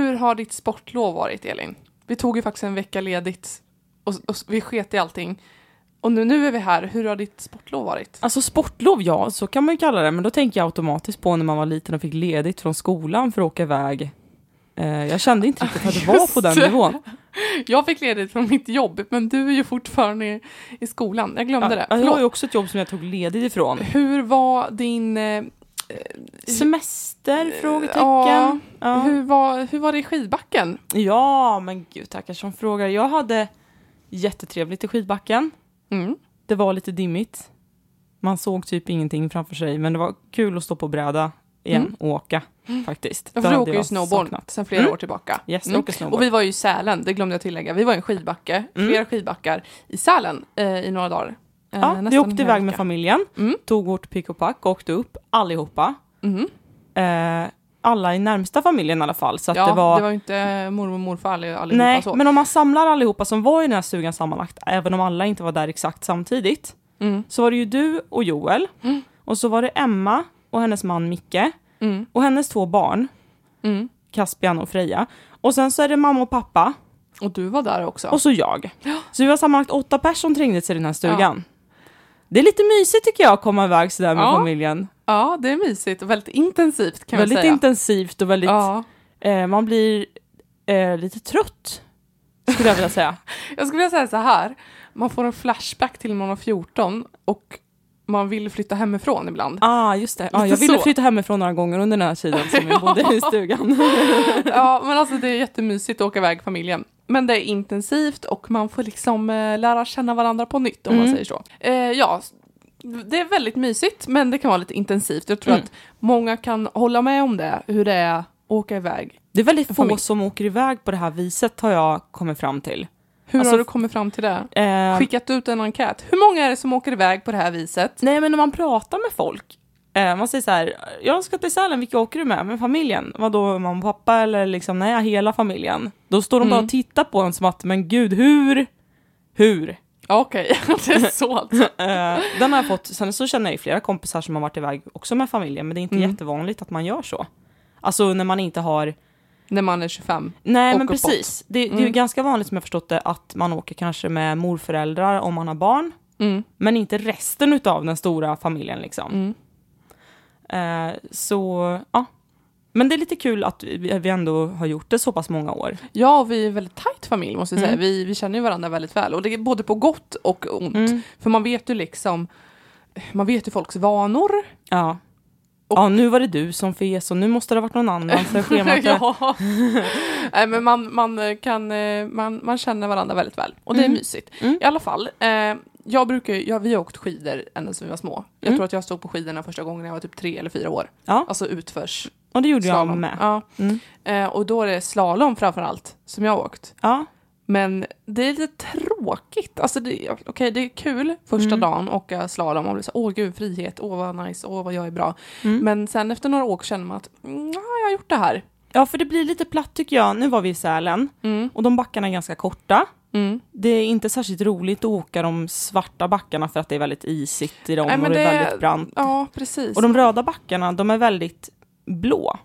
Hur har ditt sportlov varit, Elin? Vi tog ju faktiskt en vecka ledigt och, och vi sket i allting. Och nu, nu är vi här. Hur har ditt sportlov varit? Alltså sportlov, ja, så kan man ju kalla det, men då tänker jag automatiskt på när man var liten och fick ledigt från skolan för att åka iväg. Eh, jag kände inte riktigt att det var på den nivån. Jag fick ledigt från mitt jobb, men du är ju fortfarande i, i skolan. Jag glömde det. Ja, jag har Förlåt. ju också ett jobb som jag tog ledigt ifrån. Hur var din... Eh, Semester? Frågetecken. ja. Hur, var, hur var det i skidbacken? ja, men gud tackar som frågar. Jag hade jättetrevligt i skidbacken. Mm. Det var lite dimmigt. Man såg typ ingenting framför sig, men det var kul att stå på bräda igen Mm. och åka faktiskt. Ja, för du åker ju snowboard saknat. sedan flera Mm. år tillbaka. Yes, Mm. Och vi var ju i Sälen, det glömde jag tillägga. Vi var i en skidbacke, Mm. flera skidbackar i Sälen eh, i några dagar. Eh, Ja, vi åkte iväg med familjen, Mm. tog vårt pick och pack, åkte upp allihopa. Mhm. Eh, alla i närmsta familjen i alla fall. Så Ja, det var... ju inte mormor och morfar all- allihopa Nej, så. men om man samlar allihopa som var i den här stugan sammanlagt, även om alla inte var där exakt samtidigt, Mm. så var det ju du och Joel, Mm. och så var det Emma och hennes man Micke, Mm. och hennes två barn, Mm. Caspian och Freja. Och sen så är det mamma och pappa, Och du var där också. och så jag. Så vi var sammanlagt åtta personer som trängdes i den här stugan. Det är lite mysigt tycker jag att komma iväg sådär med Ja. familjen. Ja, det är mysigt och väldigt intensivt kan väldigt jag säga. intensivt och väldigt, Ja. eh, man blir eh, lite trött, skulle jag vilja säga. Jag skulle vilja säga så här, man får en flashback till när man var 14 och man vill flytta hemifrån ibland. Ah, just det. Ah, jag ville flytta hemifrån några gånger under den här tiden som vi Ja. bodde i stugan. Ja, men alltså det är jättemysigt att åka iväg familjen. Men det är intensivt och man får liksom eh, lära känna varandra på nytt om man Mm. säger så. Eh, ja, det är väldigt mysigt men det kan vara lite intensivt. Jag tror Mm. att många kan hålla med om det, hur det är att åka iväg. Det är väldigt få som åker iväg på det här viset har jag kommit fram till. Hur Alltså, har du kommit fram till det? Eh, Skickat ut en enkät. Hur många är det som åker iväg på det här viset? nej, men när man pratar med folk, man säger så här, jag ska till Sälen, vilka åker du med? Med familjen? Vadå, mamma och pappa eller liksom, nej, hela familjen? Då står de bara Mm. och tittar på en som att, men gud, hur? Hur? Okej, det är så alltså. Eh, den har jag fått, sen så känner jag ju flera kompisar som har varit iväg också med familjen, men det är inte Mm. jättevanligt att man gör så. Alltså när man inte har När man är 25. Nej men uppåt. precis. Det, det är ju Mm. ganska vanligt som jag förstått det att man åker kanske med morföräldrar om man har barn. Mm. Men inte resten utav den stora familjen liksom. Mm. Eh, så ja. Men det är lite kul att vi, ändå har gjort det så pass många år. Ja, vi är en väldigt tajt familj måste jag säga. Mm. Vi, vi känner ju varandra väldigt väl och det är både på gott och ont. För man vet ju liksom, man vet ju folks vanor. Ja. Och- ja, nu var det du som fes och nu måste det ha varit någon annan för schemat är... ja. Nej, men man, man, kan, eh, man, man känner varandra väldigt väl och det är Mm. mysigt. Mm. I alla fall, eh, jag brukar, ja, vi har åkt skidor ända sedan vi var små. Jag Mm. tror att jag stod på skidorna första gången när jag var typ tre eller fyra år. Ja, Alltså utförs och det gjorde jag slalom. med. Ja. Mm. Eh, och då är det slalom framför allt som jag har åkt. Ja. Men det är lite tråkigt. Alltså det, okej, det är kul första Mm. dagen åka slalom och bli så åh gud, frihet, åh vad nice, åh vad jag är bra. Mm. Men sen efter några år känner man att, mm, ja, jag har gjort det här. ja, för det blir lite platt tycker jag. Nu var vi i Sälen Mm, och de backarna är ganska korta. mm. Det är inte särskilt roligt att åka de svarta backarna för att det är väldigt isigt i dem Nej, och det är väldigt brant. Ja, precis. Och de röda backarna, de är väldigt blå.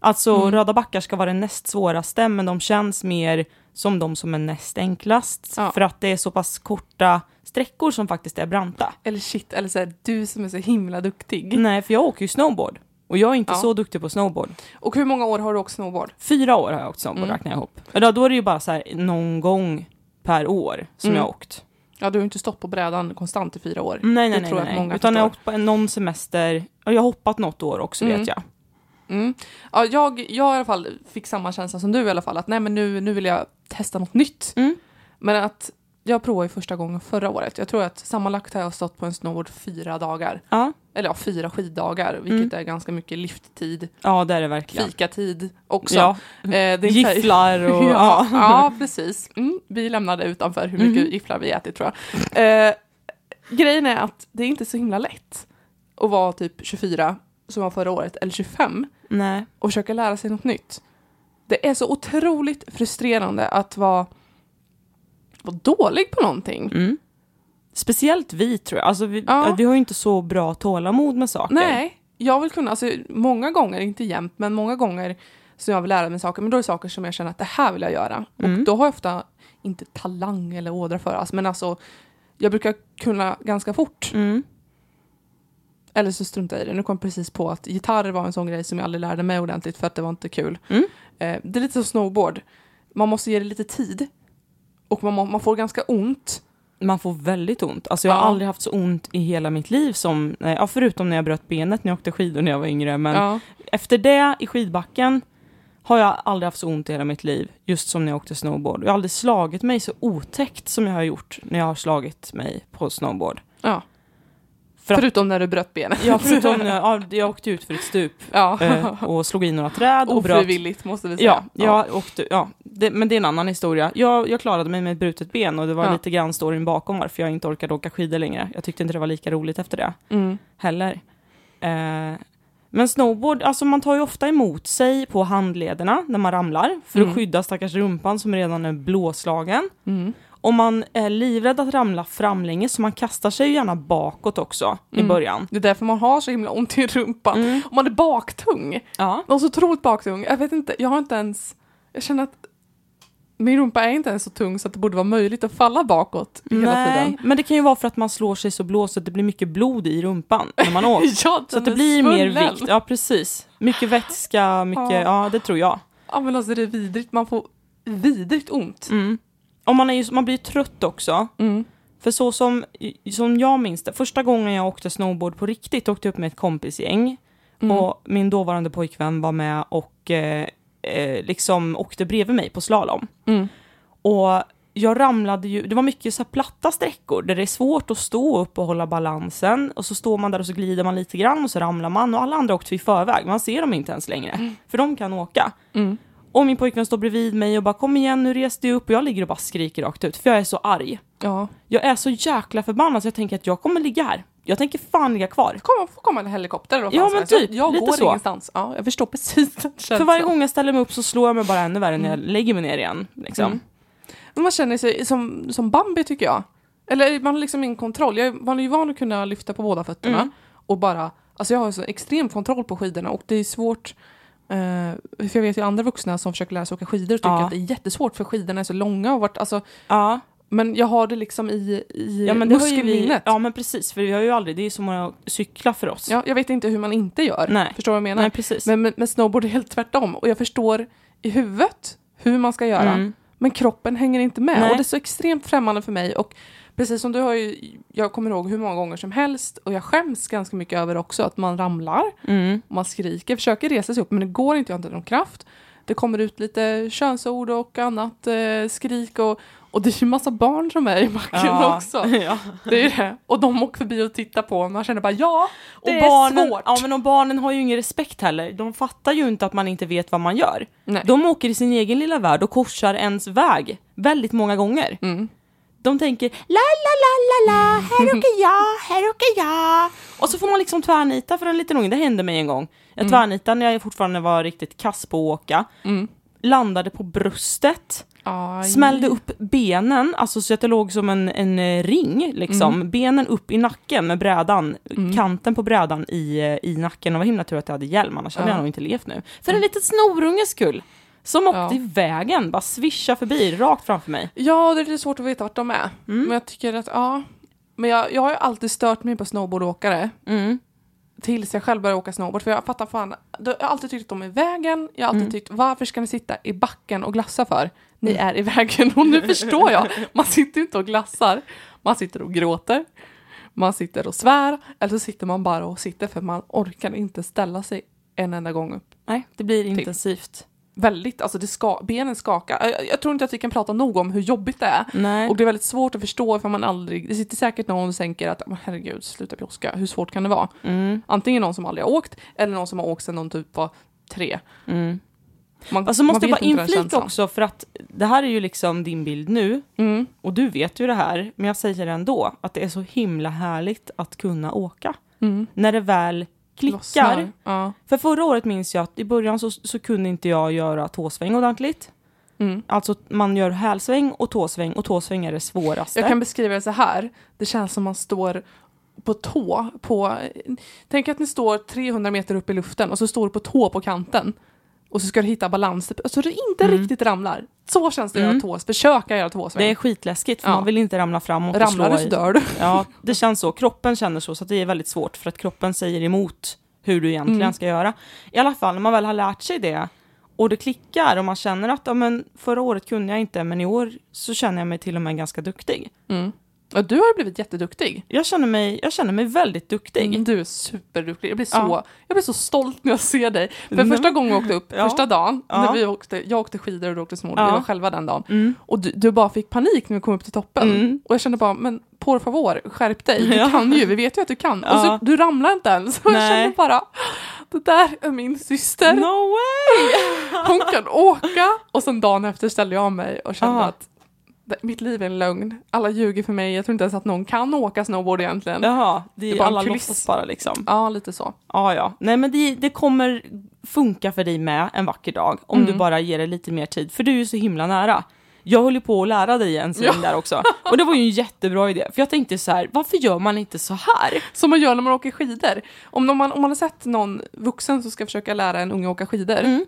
Alltså Mm. röda backar ska vara det näst svåraste, men de känns mer som de som är näst enklast. Ja. För att det är så pass korta sträckor som faktiskt är branta. Eller shit, eller så här, du som är så himla duktig. Nej, för jag åker ju snowboard. Och jag är inte Ja. så duktig på snowboard. Och hur många år har du åkt snowboard? Fyra år har jag åkt snowboard, Mm. räknar jag ihop. Och då, är det ju bara så här någon gång per år som Mm. jag har åkt. Ja, du har ju inte stått på brädan konstant i fyra år. Nej, nej, Det nej. tror nej. många Utan jag har åkt på någon semester. Och jag har hoppat något år också, Mm. vet jag. Mm. Ja, jag, jag i alla fall fick samma känsla som du i alla fall, att nej men nu, nu vill jag testa något nytt. Mm. Men att jag provade ju första gången förra året. Jag tror att sammanlagt har jag stått på en snowboard fyra dagar. Ja, Eller ja, fyra skiddagar, vilket Mm. är ganska mycket lifttid, ja det är det verkligen. fikatid också. Ja, Eh, gifflar och... ja, ja. precis. Mm, vi lämnade utanför hur mycket Mhm. gifflar vi ätit tror jag. Eh, grejen är att det är inte så himla lätt att vara typ 24, som var förra året, eller 25 Nej. och försöka lära sig något nytt. Det är så otroligt frustrerande att vara, vara dålig på någonting. Mm. Speciellt vi tror jag. Alltså vi, Ja. vi har ju inte så bra tålamod med saker. Nej, jag vill kunna, alltså många gånger, inte jämt, men många gånger Så jag vill lära mig saker, men då är det saker som jag känner att det här vill jag göra. Mm. Och då har jag ofta, inte talang eller ådra för alltså, men alltså jag brukar kunna ganska fort. Mm. Eller så struntar jag i det. Nu kom jag precis på att gitarr var en sån grej som jag aldrig lärde mig ordentligt för att det var inte kul. Mm. Eh, det är lite som snowboard. Man måste ge det lite tid. Och man, man får ganska ont. Man får väldigt ont. Alltså jag har Ja. aldrig haft så ont i hela mitt liv som, eh, ja förutom när jag bröt benet när jag åkte skidor när jag var yngre. Men Ja. efter det i skidbacken har jag aldrig haft så ont i hela mitt liv, just som när jag åkte snowboard. Jag har aldrig slagit mig så otäckt som jag har gjort när jag har slagit mig på snowboard. ja. För att- Förutom när du bröt benet. Ja, förutom när jag, ja, jag åkte ut för ett stup ja. eh, och slog in några träd och bröt. Ofrivilligt måste vi säga. Ja, jag åkte, ja det, men det är en annan historia. Jag, jag klarade mig med ett brutet ben och det var Ja. lite grann storyn bakom varför jag inte orkade åka skidor längre. Jag tyckte inte det var lika roligt efter det Mm. heller. Eh, men snowboard, alltså man tar ju ofta emot sig på handlederna när man ramlar för Mm. att skydda stackars rumpan som redan är blåslagen. Mm. Och man är livrädd att ramla framlänges så man kastar sig gärna bakåt också i Mm. början. Det är därför man har så himla ont i rumpan. Mm. Och man är baktung. Ja. Man är så otroligt baktung. Jag vet inte, jag har inte ens... Jag känner att min rumpa är inte ens så tung så att det borde vara möjligt att falla bakåt hela Nej, tiden. men det kan ju vara för att man slår sig så blåst att det blir mycket blod i rumpan när man åker. Ja, Så att det blir mer svullen. vikt. Ja, precis. Mycket vätska, mycket, Ja. ja det tror jag. Ja men alltså det är vidrigt, man får vidrigt ont. Mm. Och man, är ju, man blir ju trött också. Mm. För så som, som jag minns det, första gången jag åkte snowboard på riktigt åkte jag upp med ett kompisgäng. Mm. Och min dåvarande pojkvän var med och eh, eh, liksom åkte bredvid mig på slalom. Mm. Och jag ramlade ju, det var mycket så platta sträckor där det är svårt att stå upp och hålla balansen. Och så står man där och så glider man lite grann och så ramlar man och alla andra åkte i förväg. Man ser dem inte ens längre, för de kan åka. Mm. Och min pojkvän står bredvid mig och bara kom igen nu res dig upp och jag ligger och bara skriker rakt ut för jag är så arg. Ja. Jag är så jäkla förbannad så jag tänker att jag kommer ligga här. Jag tänker fan ligga kvar. Kom, får komma en helikopter eller vad Ja, men helst. Jag- typ, Jag lite går så. ingenstans. Ja, jag förstår precis den känslan. För varje gång jag ställer mig upp så slår jag mig bara ännu värre när jag lägger mig ner igen. Liksom. Mm. Men Man känner sig som, som Bambi tycker jag. Eller man har liksom ingen kontroll. Jag, man är ju van att kunna lyfta på båda fötterna. Mm. Och bara, alltså jag har så extrem kontroll på skidorna och det är svårt. Eh, för jag vet ju andra vuxna som försöker lära sig åka skidor och tycker Ja. att det är jättesvårt för skidorna är så långa och vart, alltså, Ja, men jag har det liksom i, i ja, men muskelminnet. ja men precis, för vi har ju aldrig, det är ju som att cykla för oss. Ja, jag vet inte hur man inte gör. Nej. Förstår vad jag menar? Nej, precis. Men med, med snowboard är det helt tvärtom. Och jag förstår i huvudet hur man ska göra. Mm. Men kroppen hänger inte med. Nej. Och det är så extremt främmande för mig. Och precis som du har ju, jag kommer ihåg hur många gånger som helst. Och jag skäms ganska mycket över också att man ramlar. Mm. Och man skriker, försöker resa sig upp. Men det går inte, jag har inte någon kraft. Det kommer ut lite könsord och annat eh, skrik. Och, och det är ju massa barn som är i backen Ja. också. ja. Det är det. Och de åker förbi och tittar på och man känner bara ja, Och det barnen, är svårt. Ja, men och barnen har ju ingen respekt heller. De fattar ju inte att man inte vet vad man gör. Nej. De åker i sin egen lilla värld och korsar ens väg väldigt många gånger. Mm. De tänker la la la la la, här åker jag, här åker jag. Och så får man liksom tvärnita för en liten unge. Det hände mig en gång. Jag tvärnitade när jag fortfarande var riktigt kass på att åka. Mm. Landade på bröstet, Aj. smällde upp benen, alltså så att jag låg som en, en eh, ring liksom. Benen upp i nacken med brädan, kanten på brädan i, eh, i nacken. Och var himla tur att jag hade hjälm, annars hade Ja. jag nog inte levt nu. För en liten snorunges skull. Som åkte Ja. i vägen, bara svischa förbi, rakt framför mig. Ja, det är lite svårt att veta vart de är. Mm. Men jag tycker att, ja. Men jag, jag har ju alltid stört mig på snowboardåkare. Mm. Tills jag själv började åka snowboard. För jag fattar fan, jag har alltid tyckt att de är i vägen. Jag har alltid Mm. tyckt, varför ska ni sitta i backen och glassa för? Ni är i vägen. Och nu förstår jag. Man sitter inte och glassar. Man sitter och gråter. Man sitter och svär. Eller så sitter man bara och sitter för man orkar inte ställa sig en enda gång upp. Nej, det blir intensivt. Väldigt, alltså det ska, benen skakar. Jag, jag tror inte att vi kan prata nog om hur jobbigt det är. Nej. Och det är väldigt svårt att förstå för man aldrig, det sitter säkert någon och tänker att "Men herregud, sluta pjoska, hur svårt kan det vara? Mm. Antingen någon som aldrig har åkt eller någon som har åkt sedan någon typ var tre. Mm. Man, Alltså måste man jag bara inflika också för att det här är ju liksom din bild nu Mm. och du vet ju det här men jag säger det ändå att det är så himla härligt att kunna åka Mm. när det väl klickar. Ja. För förra året minns jag att i början så, så kunde inte jag göra tåsväng ordentligt. Mm. Alltså man gör hälsväng och tåsväng och tåsväng är det svåraste. Jag kan beskriva det så här. Det känns som man står på tå på... Tänk att ni står 300 meter upp i luften och så står du på tå på kanten. Och så ska du hitta balans, typ, så du inte Mm. riktigt ramlar. Så känns det att Mm. göra tås, försöka göra Det tåsväng. är skitläskigt för Ja. man vill inte ramla framåt och Ramlar slå du så dör du. Ja, det känns så. Kroppen känner så, så att det är väldigt svårt för att kroppen säger emot hur du egentligen Mm. ska göra. I alla fall när man väl har lärt sig det och det klickar och man känner att ja, men förra året kunde jag inte, men i år så känner jag mig till och med ganska duktig. Mm. Och du har blivit jätteduktig. Jag känner mig, jag känner mig väldigt duktig. Mm, du är superduktig. Jag blir, så, Ja. jag blir så stolt när jag ser dig. För Mm. första gången jag åkte upp, Ja. första dagen, Ja. när vi åkte, jag åkte skidor och du åkte snowboard, Ja. vi var själva den dagen. Mm. Och du, du bara fick panik när vi kom upp till toppen. Mm. Och jag kände bara, men por favor, skärp dig. Du Ja. kan ju, vi vet ju att du kan. Och så, Ja. du ramlar inte ens. Och jag kände bara, det där är min syster. No way! Hon kan åka. Och sen dagen efter ställde jag mig och kände Ja. att mitt liv är en lögn. Alla ljuger för mig. Jag tror inte ens att någon kan åka snowboard egentligen. Ja, Jaha, det Det är är bara alla låtsas bara liksom. lite så. Ja, ja. Nej, men det, det kommer funka för dig med en vacker dag om Mm. du bara ger det lite mer tid, för du är ju så himla nära. Jag höll ju på att lära dig en sväng där också. Och det var ju en jättebra idé, för jag tänkte så här, varför gör man inte så här? Som man gör när man åker skidor. Om man, om man har sett någon vuxen som ska försöka lära en unge åka skidor Mm.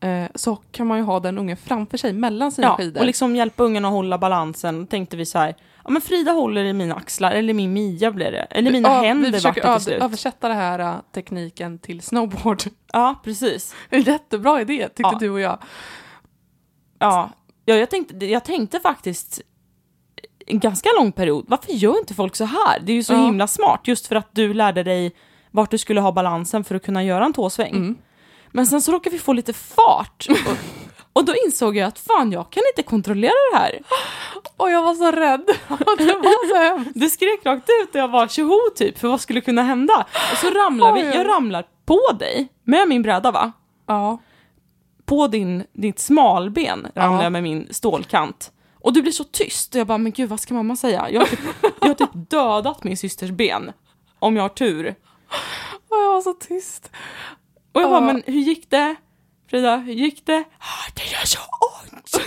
Eh, så kan man ju ha den unge framför sig mellan sina Ja, skidor. och liksom hjälpa ungen att hålla balansen. Tänkte vi så här, ja men Frida håller i mina axlar, eller min Mia blir det, eller mina Ja, händer Vi försöker det till slut. översätta den här uh, tekniken till snowboard. Ja, precis. En jättebra idé tyckte Ja. du och jag. Ja, ja jag, tänkte, jag tänkte faktiskt en ganska lång period, varför gör inte folk så här? Det är ju så Ja. himla smart, just för att du lärde dig vart du skulle ha balansen för att kunna göra en tåsväng. Mm. Men sen så råkade vi få lite fart. Och, och då insåg jag att fan, jag kan inte kontrollera det här. Och jag var så rädd. det var så hemskt. Det skrek rakt ut och jag var tjoho typ, för vad skulle kunna hända? Och så ramlar vi, jag ramlar på dig med min bräda va? Ja. på din, ditt smalben ramlar Ja. jag med min stålkant. Och du blir så tyst och jag bara, men gud vad ska mamma säga? Jag har typ, jag har typ dödat min systers ben. Om jag har tur. Och jag var så tyst. Och jag Ja. bara, men hur gick det? Frida, hur gick det? Ah, det gör så ont!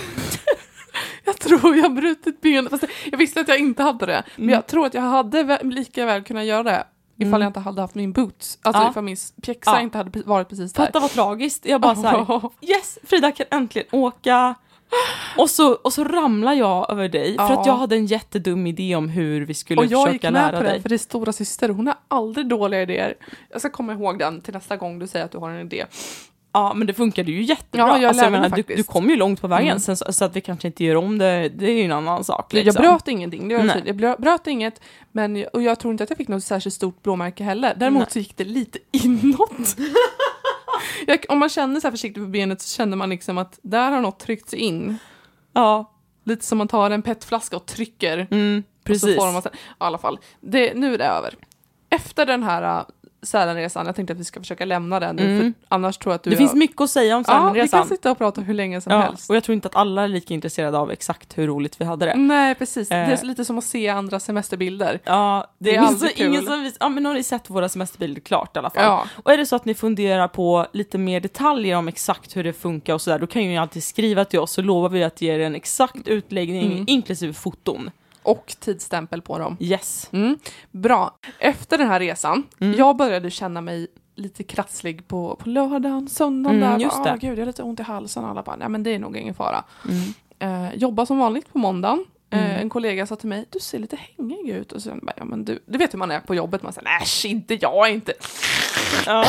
Jag tror jag har brutit benet. Fast jag visste att jag inte hade det. Men Mm. jag tror att jag hade lika väl kunnat göra det. Ifall Mm. jag inte hade haft min boots. Alltså Ja. ifall min pjäxa Ja. inte hade varit precis där. Fatta vad tragiskt. Jag bara så här, yes, Frida kan äntligen åka. Och så, och så ramlar jag över dig för Ja. att jag hade en jättedum idé om hur vi skulle Och jag gick försöka med lära på det, dig. för det är stora syster. Hon har aldrig dåliga idéer. Jag ska komma ihåg den till nästa gång du säger att du har en idé. Ja, men det funkade ju jättebra. Ja, jag alltså, jag menar, du, du kom ju långt på vägen, Mm. sen, så, så att vi kanske inte gör om det, det är ju en annan sak. Jag Liksom. bröt ingenting, det jag, jag bröt, bröt inget. Men, jag- och jag tror inte att jag fick något särskilt stort blåmärke heller. Däremot Nej. så gick det lite inåt. jag, om man känner så här försiktigt på benet så känner man liksom att där har något tryckts in. Ja, Lite som man tar en petflaska och trycker. mm, Och precis. så får man i alla fall, det, nu är det över. Efter den här uh, Sälenresan, jag tänkte att vi ska försöka lämna den nu, Mm. för annars tror jag att du det finns mycket att säga om Ja, vi kan Sälenresan. sitta och prata hur länge som Ja, helst. och jag tror inte att alla är lika intresserade av exakt hur roligt vi hade det. Nej, precis. Det är Eh. lite som att se andra semesterbilder. Ja, det är ingen alltså så kul. ingen som vis- Ja, men nu har ni sett våra semesterbilder klart i alla fall. Ja. Och är det så att ni funderar på lite mer detaljer om exakt hur det funkar och sådär, då kan ju ni alltid skriva till oss så lovar vi att ge er en exakt utläggning Mm. inklusive foton. Och tidsstämpel på dem. Yes. Mm. Bra. Efter den här resan, Mm. jag började känna mig lite krasslig på, på lördagen, söndagen Mm, där. just Bara, det. "Åh, gud, jag har lite ont i halsen. Alla bara, nej men det är nog ingen fara. Mm. Eh, jobba som vanligt på måndagen. Eh, Mm. en kollega sa till mig, du ser lite hängig ut. Och så bara, ja, men du, du vet hur man är på jobbet, man säger, äsch, inte jag inte. Ja.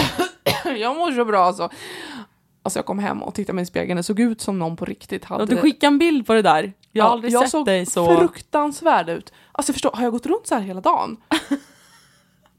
jag mår så bra så. Alltså jag kom hem och tittade mig i spegeln, det såg ut som någon på riktigt hade... Och du skickade en bild på det där. Jag har aldrig jag sett såg dig så... fruktansvärd ut. Alltså jag förstår, har jag gått runt så här hela dagen?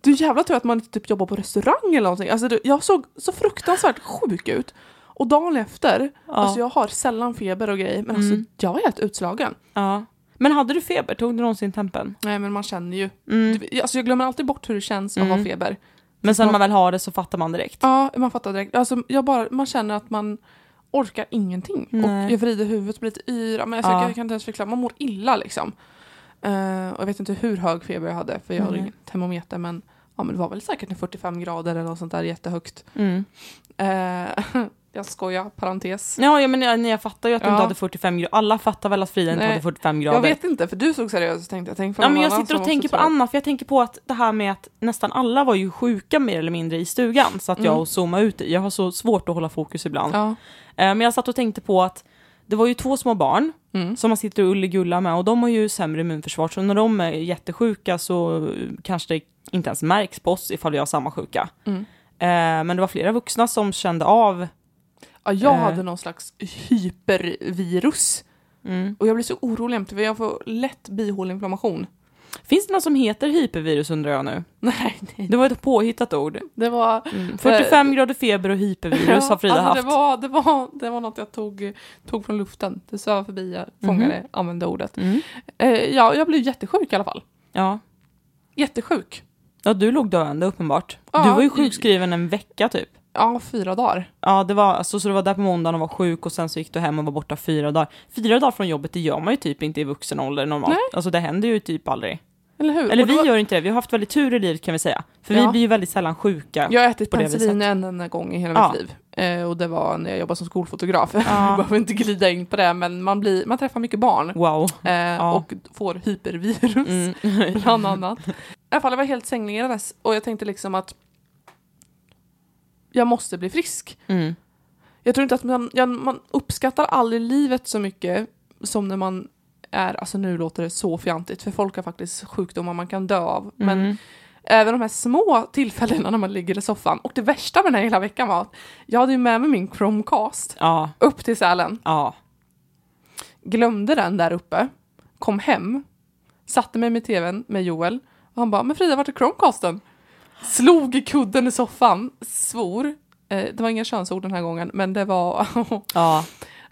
Du jävla tur att man inte typ jobbar på restaurang eller någonting. Alltså du, jag såg så fruktansvärt sjuk ut. Och dagen efter, Ja. alltså jag har sällan feber och grejer, men alltså Mm. jag är helt utslagen. Ja. Men hade du feber? Tog du någonsin tempen? Nej men man känner ju. Mm. Du, alltså jag glömmer alltid bort hur det känns att Mm. ha feber. Men sen när man väl har det så fattar man direkt. Ja, man fattar direkt. Alltså jag bara, man känner att man orkar ingenting. Nej. Och jag vrider huvudet, blir lite yra, men jag, Ja. jag kan inte ens förklara, man mår illa liksom. Eh, och jag vet inte hur hög feber jag hade, för jag har ingen termometer, men, ja, men det var väl säkert en 45 grader eller något sånt där jättehögt. Mm. Eh, Jag skojar, parentes. Ja, ja men jag, jag fattar ju att du Ja. inte hade 45 grader. Alla fattar väl att Frida inte Nej. hade 45 grader. Jag vet inte, för du såg seriös och tänkte jag tänk Ja, men jag sitter och tänker på Anna, för jag tänker på att det här med att nästan alla var ju sjuka mer eller mindre i stugan, så att jag Mm. och zooma ut. Jag har så svårt att hålla fokus ibland. Ja. Eh, Men jag satt och tänkte på att det var ju två små barn Mm. som man sitter och ullegullar med och de har ju sämre immunförsvar, så när de är jättesjuka så kanske det inte ens märks på oss ifall vi har samma sjuka. Mm. Eh, Men det var flera vuxna som kände av Ja, jag Eh. hade någon slags hypervirus. mm. Och jag blir så orolig för jag får lätt bihåleinflammation. Finns det något som heter hypervirus undrar jag nu? Nej, nej. Det var ett påhittat ord. Det var... Mm. 45 grader feber och hypervirus har Frida alltså haft. Det var, det, var, det var något jag tog, tog från luften. Det svävade förbi, jag fångade, använde ordet. Mm. Eh, ja, jag blev jättesjuk i alla fall. Ja. Jättesjuk. ja, du låg döende uppenbart. Ja, du var ju sjukskriven en vecka typ. Ja, fyra dagar. Ja, det var, alltså, så du var där på måndagen och var sjuk och sen så gick du hem och var borta fyra dagar. Fyra dagar från jobbet, det gör man ju typ inte i vuxen ålder normalt. Nej. Alltså det händer ju typ aldrig. Eller hur? Eller Och vi var, gör inte det, vi har haft väldigt tur i livet kan vi säga. För Ja. vi blir ju väldigt sällan sjuka. Jag har ätit på det penicillin en enda gång i hela Ja. mitt liv. Eh, och det var när jag jobbade som skolfotograf. Ja. Jag behöver inte glida in på det, men man, blir, man träffar mycket barn. Wow. Eh, Och får hypervirus. Mm. bland annat. I alla fall, jag var helt sängliggandes och jag tänkte liksom att jag måste bli frisk. Mm. Jag tror inte att man, jag, man uppskattar aldrig livet så mycket som när man är, alltså nu låter det så fjantigt, för folk har faktiskt sjukdomar man kan dö av. Men Mm. även de här små tillfällena när man ligger i soffan. Och det värsta med den här hela veckan var att jag hade ju med mig min Chromecast Ja, upp till Sälen. ja. glömde den där uppe, kom hem, satte mig med tvn med Joel och han bara, men Frida vart är Chromecasten? Slog kudden i soffan, svor. Eh, det var inga könsord den här gången, men det var, ja.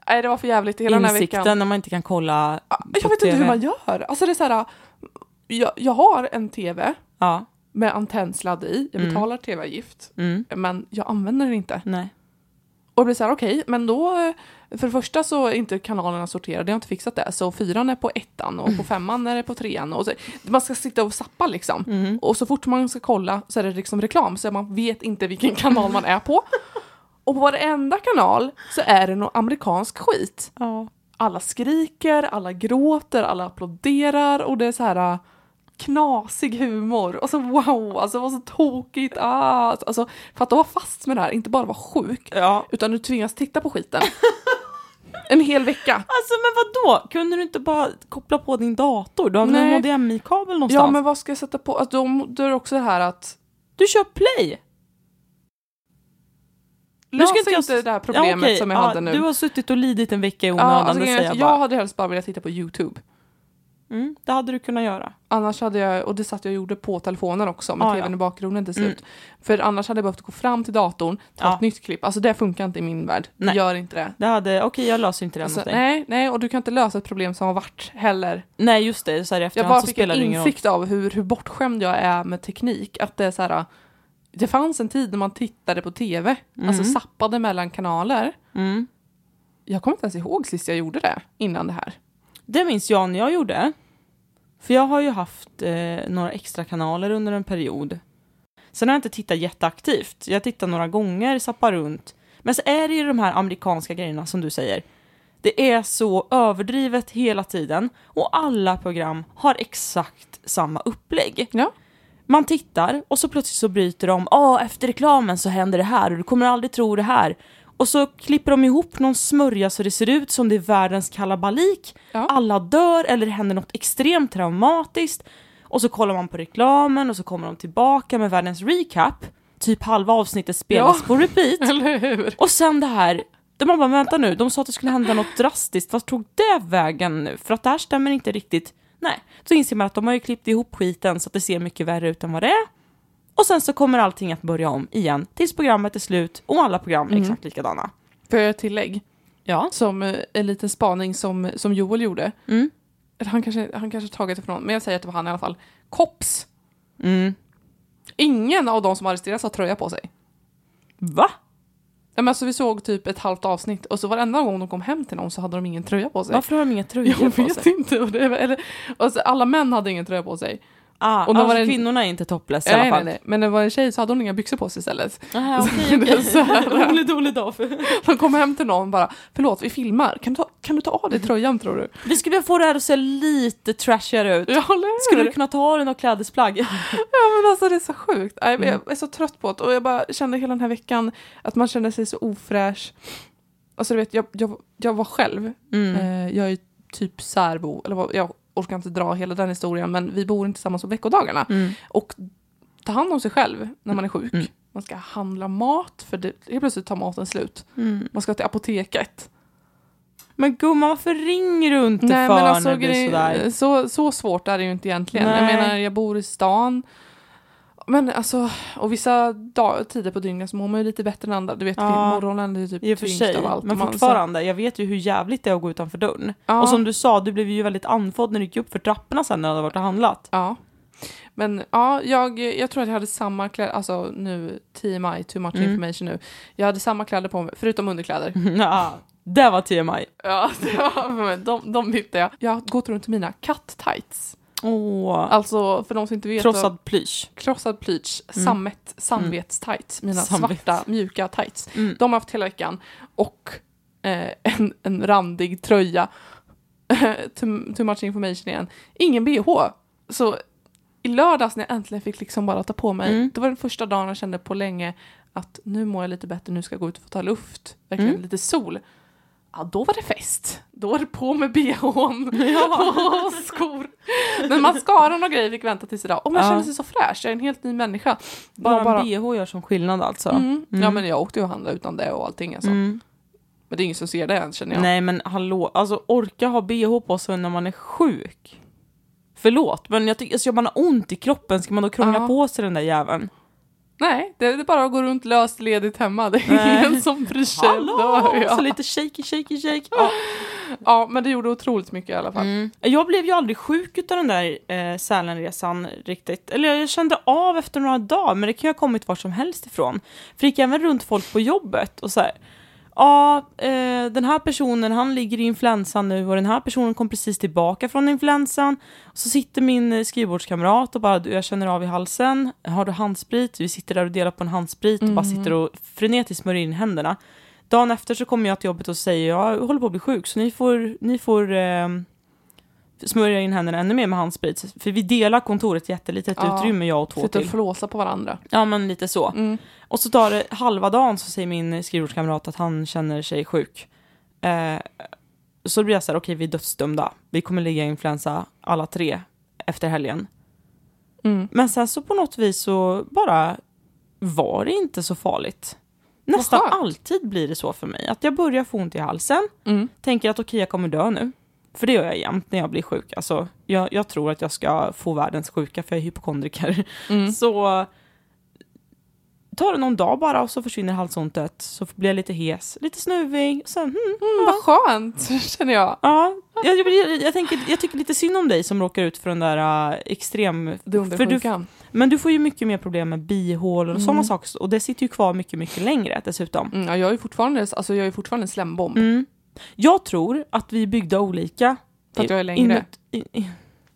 nej det var för jävligt hela den här Insikten veckan. när man inte kan kolla Ah, Jag vet inte TV. hur man gör. Alltså det är så här, jag, jag har en tv Ja. med antennsladd i, jag Mm. betalar tv-avgift, Mm. men jag använder den inte. Nej. Och det blir så här, okej, men då, eh, för det första så är inte kanalerna sorterade, jag har inte fixat det. Så fyran är på ettan och på femman är det på trean. Och så, man ska sitta och sappa liksom. Mm. Och så fort man ska kolla så är det liksom reklam, så man vet inte vilken kanal man är på. Och på varenda kanal så är det någon amerikansk skit. Ja. Alla skriker, alla gråter, alla applåderar och det är så här äh, knasig humor. Och så wow, alltså var så tokigt. Ah, alltså, för att vara fast med det här, inte bara vara sjuk, ja. utan du tvingas titta på skiten. En hel vecka. Alltså men vad då? Kunde du inte bara koppla på din dator? Du har väl en. HDMI-kabel någonstans? Ja men vad ska jag sätta på? Alltså, då, då är det också det här att Du kör play! löser ska inte, inte jag- det här problemet okej. som jag ja, hade nu. Du har suttit och lidit en vecka i ja, onödan, alltså, det säger jag jag bara. hade helst bara velat titta på YouTube. Mm, det hade du kunnat göra. Annars hade jag, och det satt jag och gjorde på telefonen också med Ah, tvn ja. i bakgrunden till slut. Mm. För annars hade jag behövt gå fram till datorn, ta Ja. ett nytt klipp. Alltså det funkar inte i min värld. Nej. gör inte det. Det hade, okej jag löser inte det Alltså, dig. nej, nej, och du kan inte lösa ett problem som har varit heller. Nej just det, så här Jag bara fick en insikt av hur, hur bortskämd jag är med teknik. Att det är så här, det fanns en tid när man tittade på tv, alltså Mm. sappade mellan kanaler. Mm. Jag kommer inte ens ihåg sist jag gjorde det, innan det här. Det minns jag när jag gjorde. För jag har ju haft eh, några extra kanaler under en period. Sen har jag inte tittat jätteaktivt. Jag tittar några gånger, zappar runt. Men så är det ju de här amerikanska grejerna som du säger. Det är så överdrivet hela tiden och alla program har exakt samma upplägg. Ja. Man tittar och så plötsligt så bryter de. Ja, efter reklamen så händer det här och du kommer aldrig tro det här. Och så klipper de ihop någon smörja så det ser ut som det är världens kalabalik. Ja. Alla dör eller det händer något extremt traumatiskt. Och så kollar man på reklamen och så kommer de tillbaka med världens recap. Typ halva avsnittet spelas Ja. på repeat. Eller hur? Och sen det här, de man bara vänta nu, de sa att det skulle hända något drastiskt, vad tog det vägen nu? För att det här stämmer inte riktigt. Nej, så inser man att de har ju klippt ihop skiten så att det ser mycket värre ut än vad det är. Och sen så kommer allting att börja om igen tills programmet är slut och alla program är Mm. exakt likadana. Får jag tillägg? Ja. Som eh, en liten spaning som, som Joel gjorde. Mm. Han kanske, han kanske tagit det från, men jag säger att det var han i alla fall. Kops. Mm. Ingen av de som arresterats har tröja på sig. Va? Ja, men alltså, vi såg typ ett halvt avsnitt och så varenda gång de kom hem till någon så hade de ingen tröja på sig. Varför har de inga tröjor Jag på vet sig? inte. Och det, eller, och så alla män hade ingen tröja på sig. Ah, Och alltså en- kvinnorna är inte topless i alla Nej, nej, fall. nej. Men det var en tjej så hade hon inga byxor på sig istället. Aha, så här. Rolig, dålig dag. för- De kom hem till någon och bara, förlåt vi filmar, kan du ta, kan du ta av Mm. dig tröjan tror du? Vi skulle få det här att se lite trashigare ut. Håller Skulle du kunna ta den och klädesplagg? Ja men alltså det är så sjukt. Jag, Mm. jag är så trött på det och jag bara kände hela den här veckan att man kände sig så ofräsch. Alltså du vet, jag, jag, jag var själv. Mm. Eh, jag är typ särbo, eller vad, jag orkar inte dra hela den historien men vi bor inte tillsammans på veckodagarna. Mm. Och ta hand om sig själv när man är sjuk. Mm. Man ska handla mat för det, helt plötsligt tar maten slut. Mm. Man ska till apoteket. Men gumman, varför ringer du inte Nej för alltså när det blir grej, sådär? så, så svårt är det ju inte egentligen. Jag Nej. menar jag bor i stan. Men alltså, och vissa dag, tider på dygnet så mår man ju lite bättre än andra. Du vet, Ja, morgonen är typ I och för tyngst sig, av allt. men Man- fortfarande, jag vet ju hur jävligt det är att gå utanför dörren. ja, Och som du sa, du blev ju väldigt andfådd när du gick upp för trapporna sen när du hade varit och handlat. ja. Men ja, jag, jag tror att jag hade samma kläder, alltså nu TMI, too much Mm. information nu. Jag hade samma kläder på mig, förutom underkläder. ja, det var TMI. Ja, det var- men de, de bytte jag. Jag har gått runt i mina katt-tights. Åh, Alltså för de som inte vet. krossad plysch. krossad plysch, Mm. sammet, samvetstights, mina Samvets. svarta mjuka tights. Mm. De har haft hela veckan. Och eh, en, en randig tröja. too, too much information igen. Ingen bh. Så i lördags när jag äntligen fick liksom bara ta på mig, Mm. det var den första dagen jag kände på länge att nu mår jag lite bättre, nu ska jag gå ut och få ta luft, verkligen Mm. lite sol. Ja, då var det fest. Då var det på med bhn Ja. och skor. Men mascaran och grejer fick vänta tills idag. Och man Ja. känner sig så fräsch, jag är en helt ny människa. Bara, Bara- bh gör som skillnad alltså. Mm. Ja Mm. men jag åkte ju och handlade utan det och allting alltså. Mm. Men det är ingen som ser det än känner jag. Nej men hallå, alltså orka ha bh på sig när man är sjuk. Förlåt, men jag tycker, alltså, om man har ont i kroppen, ska man då krångla Ja. på sig den där jäveln? Nej, det är bara att gå runt löst ledigt hemma. Det är Nej. ingen som bryr sig. Hallå! Då, Så ja. lite shaky, shaky, shake. Ja. ja, men det gjorde otroligt mycket i alla fall. Mm. Jag blev ju aldrig sjuk utav den där eh, Sälenresan riktigt. Eller jag kände av efter några dagar, men det kan ju ha kommit var som helst ifrån. För det gick även runt folk på jobbet och så här. Ja, eh, den här personen han ligger i influensan nu och den här personen kom precis tillbaka från influensan. Så sitter min eh, skrivbordskamrat och bara, "Du, jag känner av i halsen, har du handsprit? Vi sitter där och delar på en handsprit och bara Mm. sitter och frenetiskt smörjer in händerna. Dagen efter så kommer jag till jobbet och säger jag håller på att bli sjuk så ni får, ni får eh, smörja in händerna ännu mer med handsprit. För vi delar kontoret jättelitet Ja. utrymme jag och två Sitta och till. flåsa på varandra. Ja men lite så. Mm. Och så tar det halva dagen så säger min skrivbordskamrat att han känner sig sjuk. Eh, så blir jag så här, okej vi är dödsdömda. Vi kommer ligga i influensa alla tre efter helgen. Mm. Men sen så på något vis så bara var det inte så farligt. Nästan alltid blir det så för mig. Att jag börjar få ont i halsen, Mm. tänker att okej jag kommer dö nu. För det gör jag jämt när jag blir sjuk. Alltså, jag, jag tror att jag ska få världens sjuka för jag är hypokondriker. Mm. Så tar det någon dag bara och så försvinner halsontet. Så blir jag lite hes, lite snuvig. Sen, hmm, Mm, vad skönt, känner jag. ja, jag, jag, jag, tänker, jag tycker lite synd om dig som råkar ut för den där uh, extrem... För du, men du får ju mycket mer problem med bihålor och Mm. sådana saker. Och det sitter ju kvar mycket, mycket längre dessutom. Mm, ja, jag är fortfarande, alltså jag är fortfarande en slembomb. Mm. Jag tror att vi är byggda olika. För att jag är längre. Inut- i- i-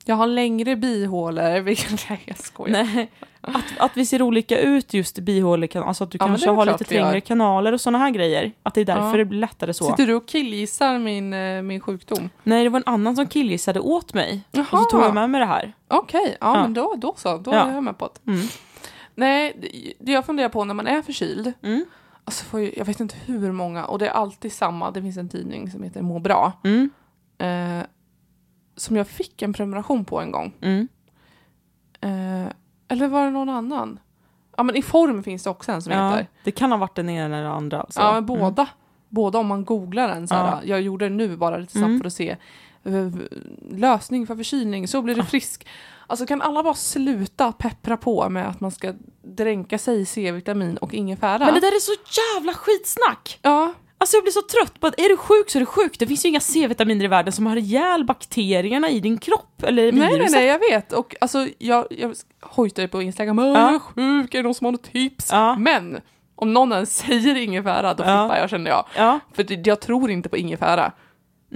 Jag har längre bihålor, vilket nej jag skojar. Nej, att, att vi ser olika ut just i bihålekan, alltså att du Ja, kanske har lite trängre kanaler och sådana här grejer. Att det är därför Ja. det blir lättare så. Sitter du och killgissar min, eh, min sjukdom? Nej, det var en annan som killgissade åt mig. Jaha. Och så tog jag med mig det här. Okej, ja, Ja. men då, då så, då Ja. är jag med på det. Mm. Nej, det- det jag funderar på när man är förkyld, Mm. Alltså jag vet inte hur många, och det är alltid samma, det finns en tidning som heter Må bra, Mm. eh, som jag fick en prenumeration på en gång. Mm. Eh, eller var det någon annan? Ja men i form finns det också en som Ja, heter. det kan ha varit den ena eller den andra. Alltså. Ja men båda. Båda om man googlar den så här. Ja. Jag gjorde det nu bara lite snabbt Mm. för att se. Eh, Lösning för förkylning, så blir du frisk. Alltså kan alla bara sluta peppra på med att man ska dränka sig i C-vitamin och ingefära? Men det där är så jävla skitsnack! Ja, Alltså jag blir så trött på att är du sjuk så är du sjuk. Det finns ju inga C-vitaminer i världen som har ihjäl bakterierna i din kropp eller nej viruset. nej nej jag vet. Och alltså jag, jag hojtar ju på Instagram, "Åh, Ja. jag är sjuk, är det någon som har något tips? Ja. Men om någon ens säger ingefära då Ja. flippar jag känner jag. Ja, För jag tror inte på ingefära.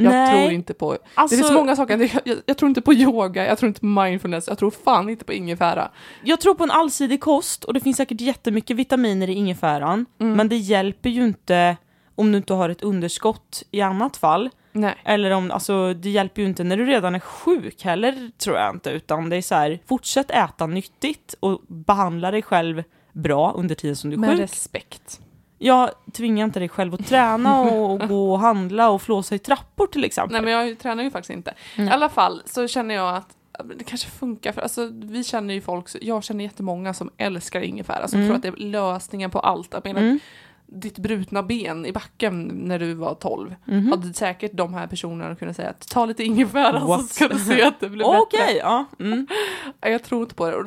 Jag Nej. tror inte på... Alltså, det finns många saker. Jag, jag, jag tror inte på yoga, jag tror inte på mindfulness, jag tror fan inte på ingefära. Jag tror på en allsidig kost och det finns säkert jättemycket vitaminer i ingefäran. Mm. Men det hjälper ju inte om du inte har ett underskott i annat fall. Nej. Eller om, alltså det hjälper ju inte när du redan är sjuk heller tror jag inte. Utan det är så här, fortsätt äta nyttigt och behandla dig själv bra under tiden som du är Med sjuk. respekt. Jag tvingar inte dig själv att träna och, och gå och handla och flåsa i trappor till exempel. Nej men jag tränar ju faktiskt inte. Nej. I alla fall så känner jag att det kanske funkar för alltså, vi känner ju folk, jag känner jättemånga som älskar ingefära, som Mm. tror att det är lösningen på allt. Jag menar, Mm. ditt brutna ben i backen när du var 12, Mhm. hade säkert de här personerna kunnat säga att ta lite ingefära så What? ska du se att det blir Okej, bättre. ja. Mm. Jag tror inte på det. Och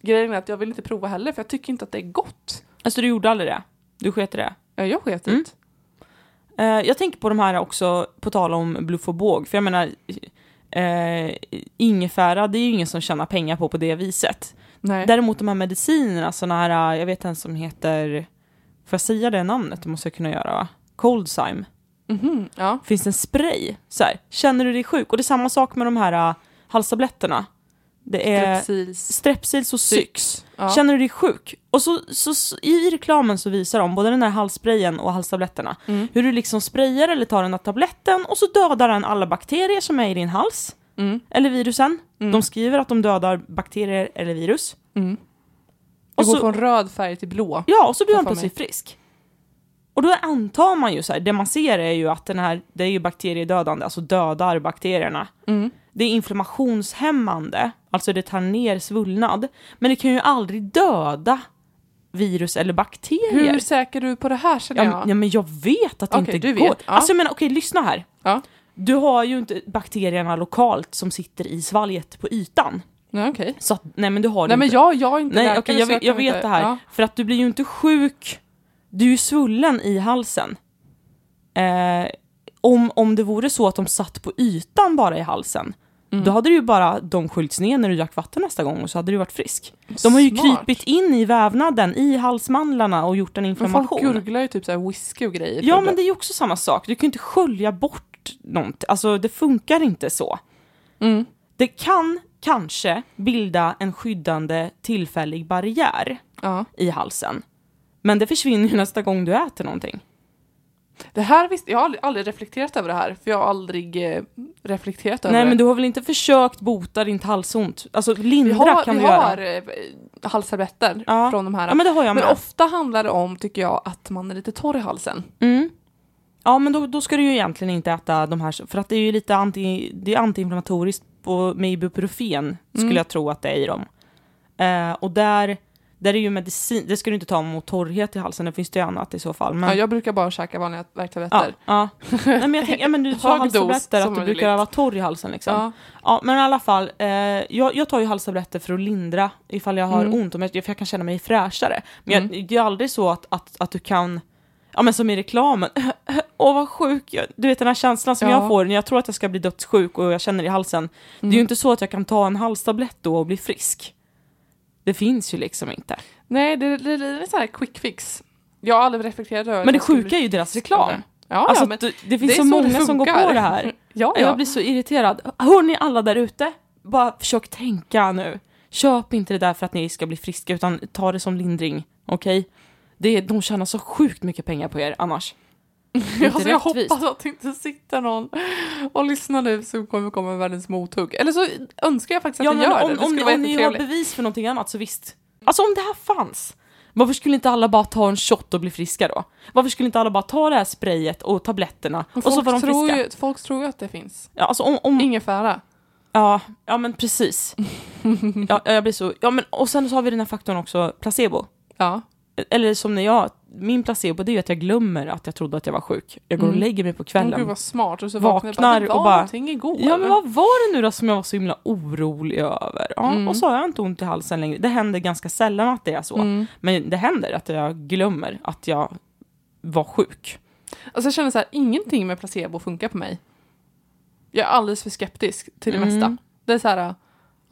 grejen är att jag vill inte prova heller för jag tycker inte att det är gott. Alltså du gjorde aldrig det? Du sket i det? Ja, Jag sket Mm. ut. Eh, jag tänker på de här också, på tal om bluff och båg, för jag menar, eh, ingefära, det är ju ingen som tjänar pengar på på det viset. Nej. Däremot de här medicinerna, såna här, jag vet en som heter, får jag säga det namnet? Det måste jag kunna göra va? Coldzyme. Mhm, ja. Finns det en spray? Så här, känner du dig sjuk? Och det är samma sak med de här uh, halstabletterna. Det är Strepsils. Strepsils och Syx. Ja. Känner du dig sjuk? Och så, så, så i reklamen så visar de både den här halssprayen och halstabletterna Mm. hur du liksom sprayar eller tar den här tabletten och så dödar den alla bakterier som är i din hals. Mm. Eller virusen. Mm. De skriver att de dödar bakterier eller virus. Mm. Och går så, från röd färg till blå. ja, och så blir man plötsligt frisk. Och då antar man ju så här, det man ser är ju att den här, det är ju bakteriedödande, alltså dödar bakterierna. Mm. Det är inflammationshämmande, alltså det tar ner svullnad. Men det kan ju aldrig döda virus eller bakterier. Hur säker är du på det här känner Ja, jag? men- ja men jag vet att det Okej, inte du går. vet, ja. Alltså jag menar, okej lyssna här. Ja. Du har ju inte bakterierna lokalt som sitter i svalget på ytan. Nej, okej. Så att, nej men du har det Nej men inte. jag, jag är inte nej läkare, okej jag, jag kan vet det här. Ja. För att du blir ju inte sjuk, du är ju svullen i halsen. Eh, om, om det vore så att de satt på ytan bara i halsen, Mm. då hade det ju bara de sköljts ner när du drack vatten nästa gång och så hade du varit frisk. De har ju Smart. krypit in i vävnaden, i halsmandlarna och gjort en Men folk inflammation. gurglar ju typ såhär whisky och grejer. Ja men det är ju också samma sak, du kan ju inte skölja bort någonting, alltså det funkar inte så. Mm. Det kan kanske bilda en skyddande tillfällig barriär Ja. i halsen. Men det försvinner ju nästa gång du äter någonting. Det här visste, jag har aldrig, reflekterat över det här, för jag har aldrig eh, reflekterat över Nej det. men du har väl inte försökt bota ditt halsont? Alltså vi lindra har, kan vi du har göra. eh, halstabletter Ja. från de här. Ja men det har jag men med. ofta handlar det om, tycker jag, att man är lite torr i halsen. Mm. Ja men då, då ska du ju egentligen inte äta de här, för att det är ju lite anti, det är antiinflammatoriskt på, med ibuprofen, skulle Mm. jag tro att det är i dem. Eh, och där, där är ju medicin, det ska du inte ta mot torrhet i halsen, det finns det ju annat i så fall. Men, Ja, jag brukar bara käka vanliga ja, värktabletter. ja. Nej, men jag tänker, ja, men du sa halstabletter, att du som brukar möjligt. vara torr i halsen liksom. Ja. Ja, men i alla fall, eh, jag, jag tar ju halstabletter för att lindra ifall jag har Mm. ont, om jag, för jag kan känna mig fräschare. Men Mm. jag, det är aldrig så att, att, att du kan, ja men som i reklamen, åh vad sjuk Du vet den här känslan som Ja. jag får när jag tror att jag ska bli dödssjuk och jag känner i halsen. Det är ju Mm. inte så att jag kan ta en halstablett då och bli frisk. Det finns ju liksom inte. Nej, det, det, det är så här quick fix. Jag har aldrig reflekterat över Men det jag skulle sjuka är ju deras reklam. det. Ja, Alltså, ja, men det, det finns det så, så många det som går på det här. ja, Jag ja. blir så irriterad. Hör ni alla där ute? Bara försök tänka nu. Köp inte det där för att ni ska bli friska, utan ta det som lindring. Okej? Det är- De tjänar så sjukt mycket pengar på er annars. Alltså, jag hoppas att det inte sitter någon och lyssnar nu så kommer komma världens mothugg. Eller så önskar jag faktiskt att Ja, det gör om, det. Det om, ni- vara om ni har bevis för någonting annat så visst. Alltså om det här fanns, varför skulle inte alla bara ta en shot och bli friska då? Varför skulle inte alla bara ta det här sprayet och tabletterna Men och så var de tror friska? ju, folk tror ju att det finns. Ja, alltså om, om, Ingefära. ja, ja men precis. ja, jag blir så, ja men och sen så har vi den här faktorn också, placebo. Ja. Eller som när jag, min placebo det är ju att jag glömmer att jag trodde att jag var sjuk. Jag går och Mm. lägger mig på kvällen. gud vad smart. Och så Vaknar vaknar, jag bara, det och var bara- någonting igår. Ja men vad var det nu då som jag var så himla orolig över? Ja, Mm. och så har jag inte ont i halsen längre. Det händer ganska sällan att det är så. Mm. Men det händer att jag glömmer att jag var sjuk. Alltså jag känner så här, ingenting med placebo funkar på mig. Jag är alldeles för skeptisk till det Mm. mesta. Det är så här,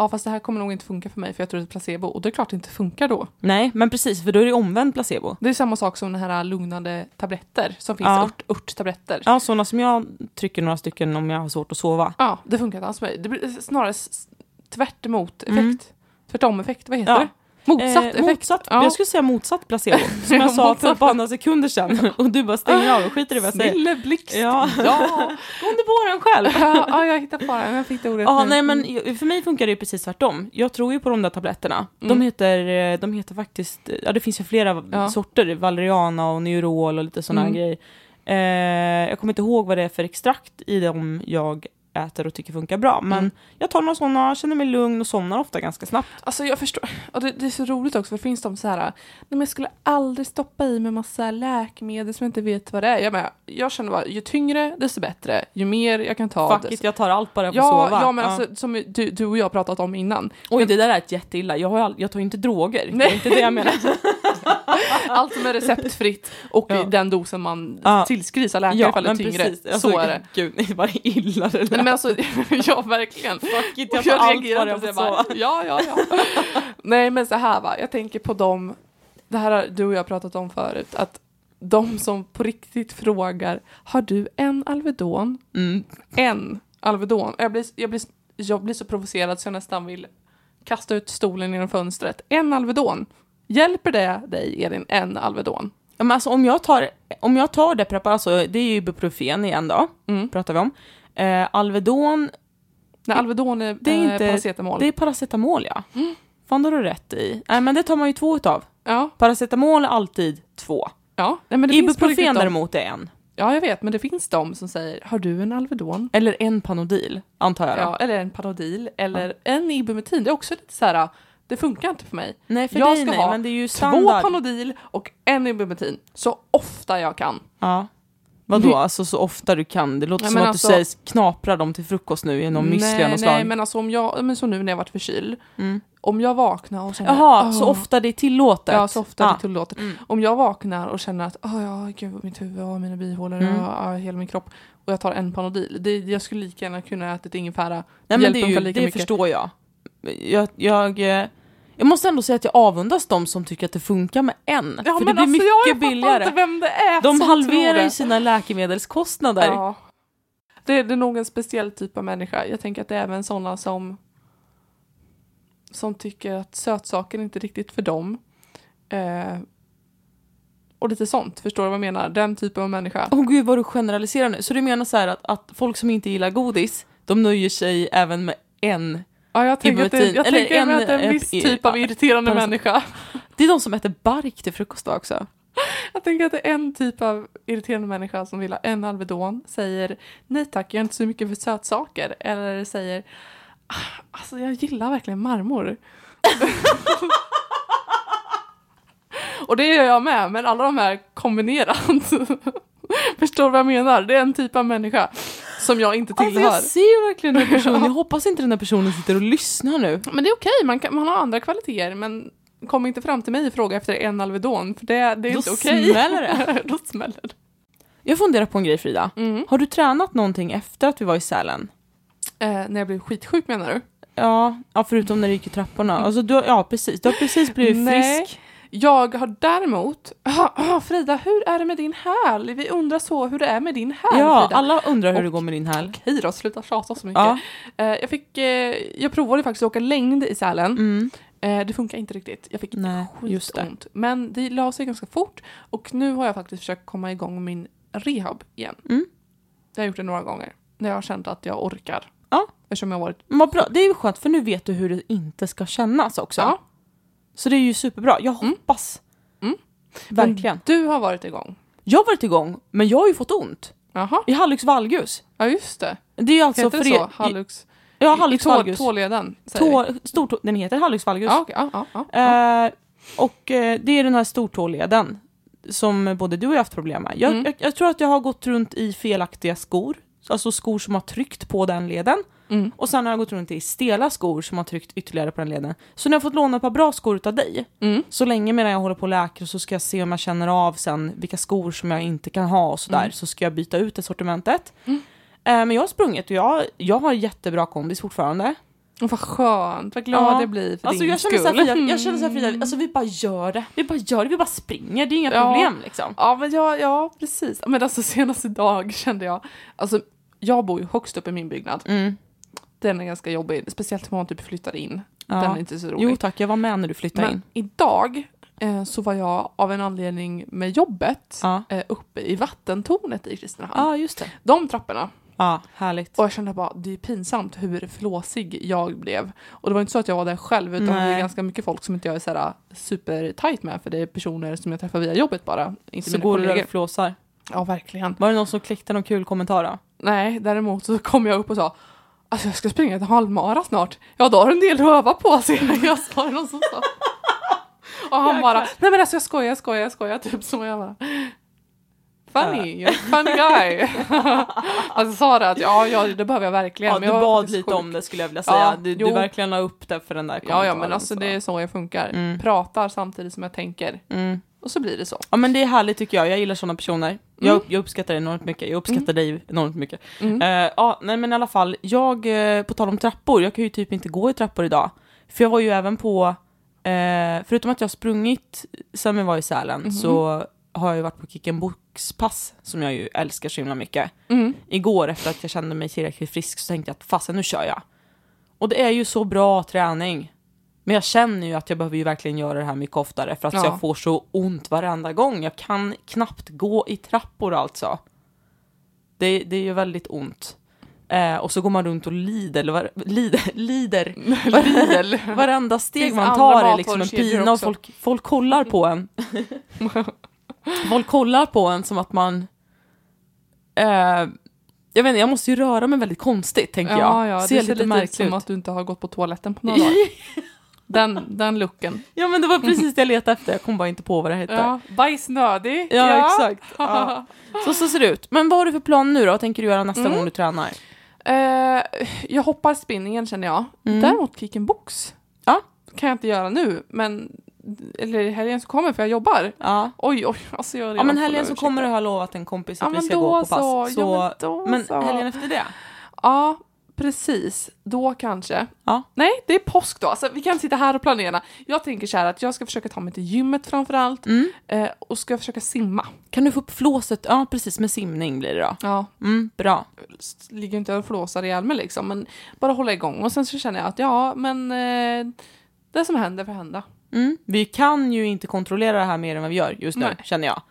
ja fast det här kommer nog inte funka för mig för jag tror det är placebo. Och det är klart det inte funkar då. Nej, men precis, för då är det omvänd placebo. Det är samma sak som den här lugnande tabletter som finns, Ja. ört, örttabletter. Ja, sådana som jag trycker några stycken om jag har svårt att sova. Ja, det funkar inte alls för mig. Det blir snarare tvärt emot effekt. Mm. Tvärtom effekt, vad heter Ja. det? Motsatt Eh, effekt. motsatt, Ja. Jag skulle säga motsatt placebo, som jag sa för bara några sekunder sedan. Och du bara stänger av och skiter i vad jag säger. Snille blixt. Ja. ja. Gå under på den själv. ja, ja, jag hittar på den. Jag fick det ordet Ja, nu. nej men för mig funkar det ju precis tvärtom. Jag tror ju på de där tabletterna. De, Mm. heter, eh, de heter faktiskt, ja det finns ju flera Ja. sorter, Valeriana och Neurol och lite sådana Mm. grejer. Eh, jag kommer inte ihåg vad det är för extrakt i dem jag äter och tycker funkar bra. Men Mm. jag tar några sådana, känner mig lugn och somnar ofta ganska snabbt. Alltså jag förstår, och det, det är så roligt också för det finns de så här, nej men jag skulle aldrig stoppa i mig massa läkemedel som jag inte vet vad det är. Jag, med, jag känner bara, ju tyngre desto bättre, ju mer jag kan ta. Fuck it, jag tar allt bara jag får Ja, sova. ja men alltså som du, du och jag pratat om innan. Oj, det där är ett jätteilla. Jag, har jag tar ju inte droger. Det Nej. är inte det jag menar. Allt som är receptfritt och Ja. i den dosen man Ja. tillskrivs av läkare ifall det är tyngre. Alltså, så är det. Gud, nej, vad illa det Nej, där. men alltså, ja verkligen. Fuck it, jag allt reagerar på jag det, jag bara. Ja, ja, ja. Nej men så här va, jag tänker på dem, det här har du och jag pratat om förut, att de som på riktigt frågar, har du en Alvedon? Mm. En Alvedon? Jag blir, jag blir, jag blir så provocerad så jag nästan vill kasta ut stolen genom fönstret. En Alvedon? Hjälper det dig, Elin, en Alvedon? Ja, men alltså, om, jag tar, om jag tar det preparatet, alltså, det är ju ibuprofen igen då, Mm. pratar vi om. Eh, Alvedon, Nej, Alvedon är, det är eh, inte- paracetamol. det är paracetamol ja. Fan, det har du rätt i. Nej, men det tar man ju två utav. Ja, Paracetamol är alltid två. ja. Nej, men det finns Ibuprofen de- däremot är en. Ja, jag vet, men det finns de som säger, har du en Alvedon? Eller en Panodil, antar jag. Ja, eller en Panodil, eller en Ibumetin. Det är också lite så här, det funkar inte för mig. Nej, för Jag dig ska nej, ha men det är ju Två. Panodil och en Ibumetin, så ofta jag kan. Ja. Vadå, alltså så ofta du kan? Det låter Nej, som att alltså- du säger knapra dem till frukost nu någon müsli av nej, nej, men alltså om jag, men så nu när jag varit förkyld, Mm. om jag vaknar och känner Jaha, "Åh", så ofta det är tillåtet? Ja, så ofta Ah. det tillåter. Mm. Om jag vaknar och känner att oh, ja, gud, mitt huvud, oh, mina bihålor, Mm. ja, hela min kropp och jag tar en Panodil, det, jag skulle lika gärna kunna ätit ingefära. Nej men det, är ju, det mycket. förstår jag. Jag, jag. Jag måste ändå säga att jag avundas de som tycker att det funkar med en. Ja, för det blir alltså, mycket billigare. inte vem det är De halverar ju sina läkemedelskostnader. Ja. Det, det är nog en speciell typ av människa. Jag tänker att det är även sådana som som tycker att sötsaker inte är riktigt för dem. Eh, och lite sånt, förstår du vad jag menar? Den typen av människa. Åh gud vad du generaliserar nu. Så du menar så här att, att folk som inte gillar godis, de nöjer sig även med en. Ja, jag tänker att det, jag Eller tänker mig en, att det är en eh, viss i- typ av irriterande människa. Det är de som äter bark till frukost också. Jag tänker att det är en typ av irriterande människa som vill ha en Alvedon, säger nej tack, jag är inte så mycket för sötsaker. Eller säger, "Ah, alltså jag gillar verkligen marmor. Och det gör jag med, men alla de här kombinerat. Förstår du vad jag menar? Det är en typ av människa som jag inte Alltså tillhör. jag ser verkligen den här personen. Jag hoppas inte den här personen sitter och lyssnar nu. Men det är okej, man, kan, man har andra kvaliteter, men kom inte fram till mig och fråga efter en Alvedon, för det, det är Då inte okej. smäller det. Då smäller det. Jag funderar på en grej Frida. Mm. Har du tränat någonting efter att vi var i Sälen? Eh, när jag blev skitsjuk menar du? Ja, ja förutom när du gick i trapporna. Alltså, du, ja, precis. Du har precis blivit Nej. Jag har däremot, ah, Frida, hur är det med din häl? Vi undrar så hur det är med din häl, Ja, Frida. alla undrar hur det Och- går med din häl. Okej då, sluta tjata så mycket. Ja. Eh, jag, fick, eh, jag provade faktiskt att åka längd i Sälen. Mm. Eh, det funkar inte riktigt. Jag fick Nej, det. skitont. Men det la sig ganska fort och nu har jag faktiskt försökt komma igång med min rehab igen. Mm. Jag har gjort det några gånger. När jag har känt att jag orkar. Ja. Eftersom jag varit... Vad bra, det är ju skönt för nu vet du hur det inte ska kännas också. Ja. Så det är ju superbra. Jag Mm. hoppas. Mm. Verkligen. Du har varit igång. Jag har varit igång, men jag har ju fått ont. Jaha. I hallux valgus. Ja just det. Det är ju alltså Heter det så? Hallux? Ja, I hallux tå, valgus. tåleden? Tå, stortå, den heter hallux valgus. Ja, ja, ja, ja, ja. Eh, och eh, det är den här stortåleden som både du och jag har haft problem med. Jag, Mm. jag, jag tror att jag har gått runt i felaktiga skor, alltså skor som har tryckt på den leden. Mm. Och sen har jag gått runt i stela skor som har tryckt ytterligare på den leden. Så nu har jag fått låna ett par bra skor utav dig. Mm. Så länge medan jag håller på och läker så ska jag se om jag känner av sen vilka skor som jag inte kan ha och sådär. Mm. Så ska jag byta ut det sortimentet. Mm. Eh, men jag har sprungit och jag, jag har jättebra kondis fortfarande. Och vad skönt, vad glad Ja. jag blir för Alltså din jag känner skull. såhär Frida, jag känner såhär Frida, alltså vi bara gör det. Vi bara gör det, vi bara springer, det är inga Ja. problem liksom. Ja, men ja, ja, precis. Men alltså senaste dag kände jag, alltså jag bor ju högst upp i min byggnad. Mm. Den är ganska jobbig, speciellt när man typ flyttar in. Ja. Den är inte så rolig. Jo tack, jag var med när du flyttade Men in. idag eh, så var jag av en anledning med jobbet Ja. eh, uppe i vattentornet i Kristinehamn. Ja, just det. De trapporna. Ja, härligt. Och jag kände bara, det är pinsamt hur flåsig jag blev. Och det var inte så att jag var där själv, utan det är Nej. ganska mycket folk som inte jag är såhär supertight med, för det är personer som jag träffar via jobbet bara. Inte Så går du där och flåsar. Ja, verkligen. Var det någon som kläckte någon kul kommentar då? Nej, däremot så kom jag upp och sa Alltså jag ska springa ett halvmara snart. Ja, då har en del röva på sig. Jag sa det någon som sa. Och han bara, nej men alltså jag skojar, jag skojar, jag skojar. Typ som jag bara. Funny, you're a funny guy. alltså sa det att ja, ja det behöver jag verkligen. Ja, du bad lite sjuk. om det skulle jag vilja säga. Ja, du, du jo. verkligen la upp det för den där Ja, kommentaren. ja, men alltså så. det är så jag funkar. Mm. Pratar samtidigt som jag tänker. Mm. Och så blir det så. Ja men det är härligt tycker jag, jag gillar sådana personer. Jag, Mm. upp- jag uppskattar det enormt mycket, jag uppskattar dig enormt mycket. Mm. Eh, ja, nej men i alla fall, jag, eh, på tal om trappor, jag kan ju typ inte gå i trappor idag. För jag var ju även på, eh, förutom att jag har sprungit sen vi var i Sälen, Mhm. så har jag ju varit på Kick and Box-pass, som jag ju älskar så himla mycket. Mm. Igår efter att jag kände mig tillräckligt frisk så tänkte jag att fasen nu kör jag. Och det är ju så bra träning. Men jag känner ju att jag behöver ju verkligen göra det här mycket oftare för att Ja. jag får så ont varenda gång. Jag kan knappt gå i trappor alltså. Det, det är ju väldigt ont. Eh, och så går man runt och lider, var, lider, lider. Lidl. Varenda steg man tar är liksom en pina och folk, folk kollar på en. folk kollar på en som att man... Eh, jag vet inte, jag måste ju röra mig väldigt konstigt, tänker Ja, jag. ja, Ser det ser lite lite ut märkligt som ut. att du inte har gått på toaletten på några dagar. Den, den looken. Ja, men det var precis det jag letade efter. Jag kom bara inte på vad det hette. Ja, Ja, bajsnödig. exakt. Ja. Så, så ser det ut. Men vad har du för plan nu då? Vad tänker du göra nästa Mm. gång du tränar? Eh, jag hoppar spinningen känner jag. Mm. Däremot kick en box. Ja. Kan jag inte göra nu, men eller helgen så kommer för jag jobbar. Ja. Oj, oj, alltså jag Ja, men helgen ursäkter. kommer du ha lovat en kompis att Ja, vi ska gå på pass. så. Så, Ja, men då men så. helgen efter det? Ja, precis. Då kanske. Ja. Nej, det är påsk då. Alltså, vi kan sitta här och planera. Jag tänker så här att jag ska försöka ta mig till gymmet framför allt. Mm. Eh, och ska försöka simma. Kan du få upp flåset? Ja, precis. Med simning blir det då. Ja, Mm, bra. ligger inte och flåsar ihjäl mig liksom. Men bara hålla igång. Och sen så känner jag att ja, men eh, det som händer får hända. Mm. Vi kan ju inte kontrollera det här mer än vad vi gör just nu, Nej. känner jag.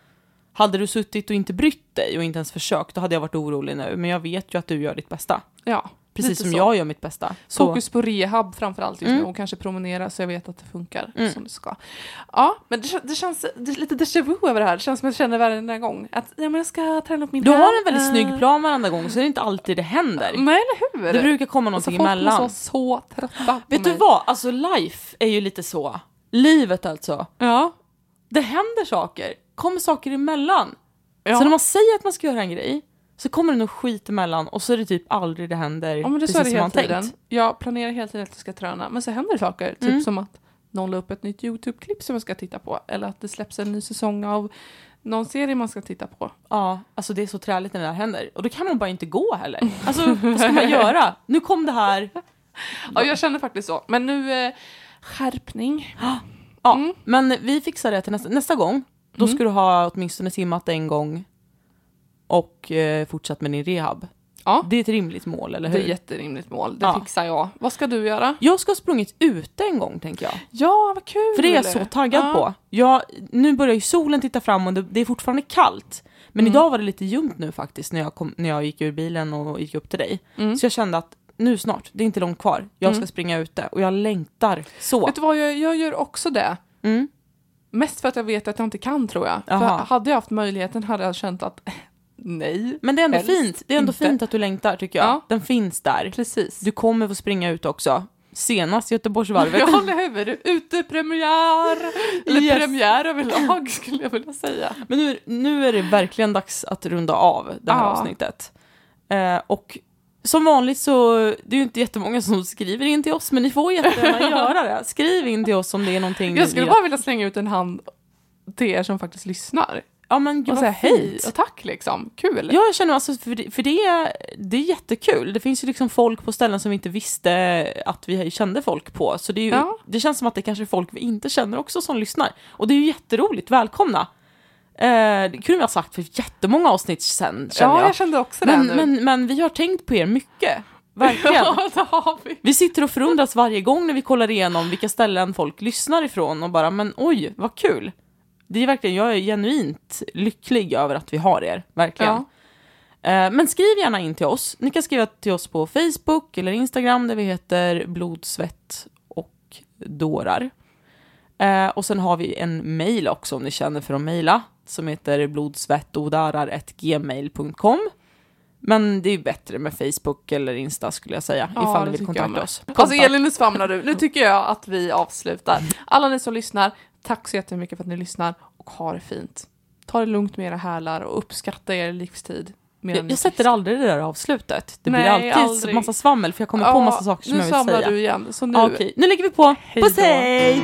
Hade du suttit och inte brytt dig och inte ens försökt, då hade jag varit orolig nu. Men jag vet ju att du gör ditt bästa. Ja, Precis lite som så. jag gör mitt bästa. Så, Fokus på rehab framförallt just Mm. nu och kanske promenera så jag vet att det funkar Mm. som det ska. Ja, men det, det känns det lite déjà vu över det här. Det känns som jag känner varje gång att ja, men jag ska träna upp min du har en väldigt snygg plan varenda gång, så är det inte alltid det händer. Nej, eller hur? Det brukar komma alltså, någonting folk emellan. vara så trötta Vet mig. du vad? Alltså life är ju lite så. Livet alltså. Ja. Det händer saker. kommer saker emellan. Ja. Så när man säger att man ska göra en grej, så kommer det nog skit emellan och så är det typ aldrig det händer ja, men det så precis är det som man tiden. tänkt. Jag planerar hela tiden att jag ska träna, men så händer det saker. Typ Mm. som att någon la upp ett nytt YouTube-klipp som jag ska titta på. Eller att det släpps en ny säsong av någon serie man ska titta på. Ja, alltså det är så träligt när det där händer. Och då kan man bara inte gå heller. Alltså, vad ska man göra? Nu kom det här. Ja, jag känner faktiskt så. Men nu, eh, skärpning. Ja, Mm. men vi fixar det till nästa, nästa gång. Då Mm. ska du ha åtminstone simmat en gång och eh, fortsatt med din rehab. Ja, Det är ett rimligt mål, eller det är hur? ett jätterimligt mål. Det Ja. fixar jag. Vad ska du göra? Jag ska ha sprungit ute en gång, tänker jag. Ja, vad kul! För det är jag så taggad ja. på. Jag, nu börjar ju solen titta fram och det, det är fortfarande kallt. Men Mm. idag var det lite ljumt nu faktiskt när jag, kom, när jag gick ur bilen och gick upp till dig. Mm. Så jag kände att nu snart, det är inte långt kvar. Jag ska Mm. springa ute och jag längtar så. Vet du vad, jag, jag gör också det. Mm. Mest för att jag vet att jag inte kan, tror jag. För hade jag haft möjligheten hade jag känt att nej. Men det är ändå fint. Det är ändå inte. fint att du längtar tycker jag. Ja. Den finns där. Precis. Du kommer få springa ut också. Senast Göteborgsvarvet. Ja, eller hur? Utepremiär! Eller Yes. premiär överlag, skulle jag vilja säga. Men nu, nu är det verkligen dags att runda av det här Ja. avsnittet. Eh, och som vanligt så, det är ju inte jättemånga som skriver in till oss, men ni får jättegärna göra det. Skriv in till oss om det är någonting Jag skulle bara vilja slänga ut en hand till er som faktiskt lyssnar. Ja men gud Och säga hej och tack liksom. Kul. Ja, jag känner alltså för det, för det, det är jättekul. Det finns ju liksom folk på ställen som vi inte visste att vi kände folk på. Så det, är ju, Ja. det känns som att det kanske är folk vi inte känner också som lyssnar. Och det är ju jätteroligt, välkomna! Eh, det kunde vi ha sagt för jättemånga avsnitt sen, ja, jag. jag kände också det men, nu. men, men vi har tänkt på er mycket, verkligen. ja, det har vi. Vi sitter och förundras varje gång när vi kollar igenom vilka ställen folk lyssnar ifrån och bara, men oj, vad kul! Det är verkligen, jag är genuint lycklig över att vi har er, verkligen. Ja. Eh, Men skriv gärna in till oss. Ni kan skriva till oss på Facebook eller Instagram där vi heter blod, svett och dårar. Eh, Och sen har vi en mail också om ni känner för att mejla som heter blodsvettodarar.gmail.com Men det är bättre med Facebook eller Insta skulle jag säga Ja, ifall ni vill kontakta oss. Alltså Kontakt. Elin, nu svamlar du. Nu tycker jag att vi avslutar. Alla ni som lyssnar, tack så jättemycket för att ni lyssnar och ha det fint. Ta det lugnt med era hälar och uppskatta er livstid. Jag, jag sätter aldrig det där avslutet. Det blir Nej, alltid aldrig. massa svammel för jag kommer på massa saker som nu jag vill svamlar säga. du igen. Så nu, Ja, Okej, nu lägger vi på. Puss hej!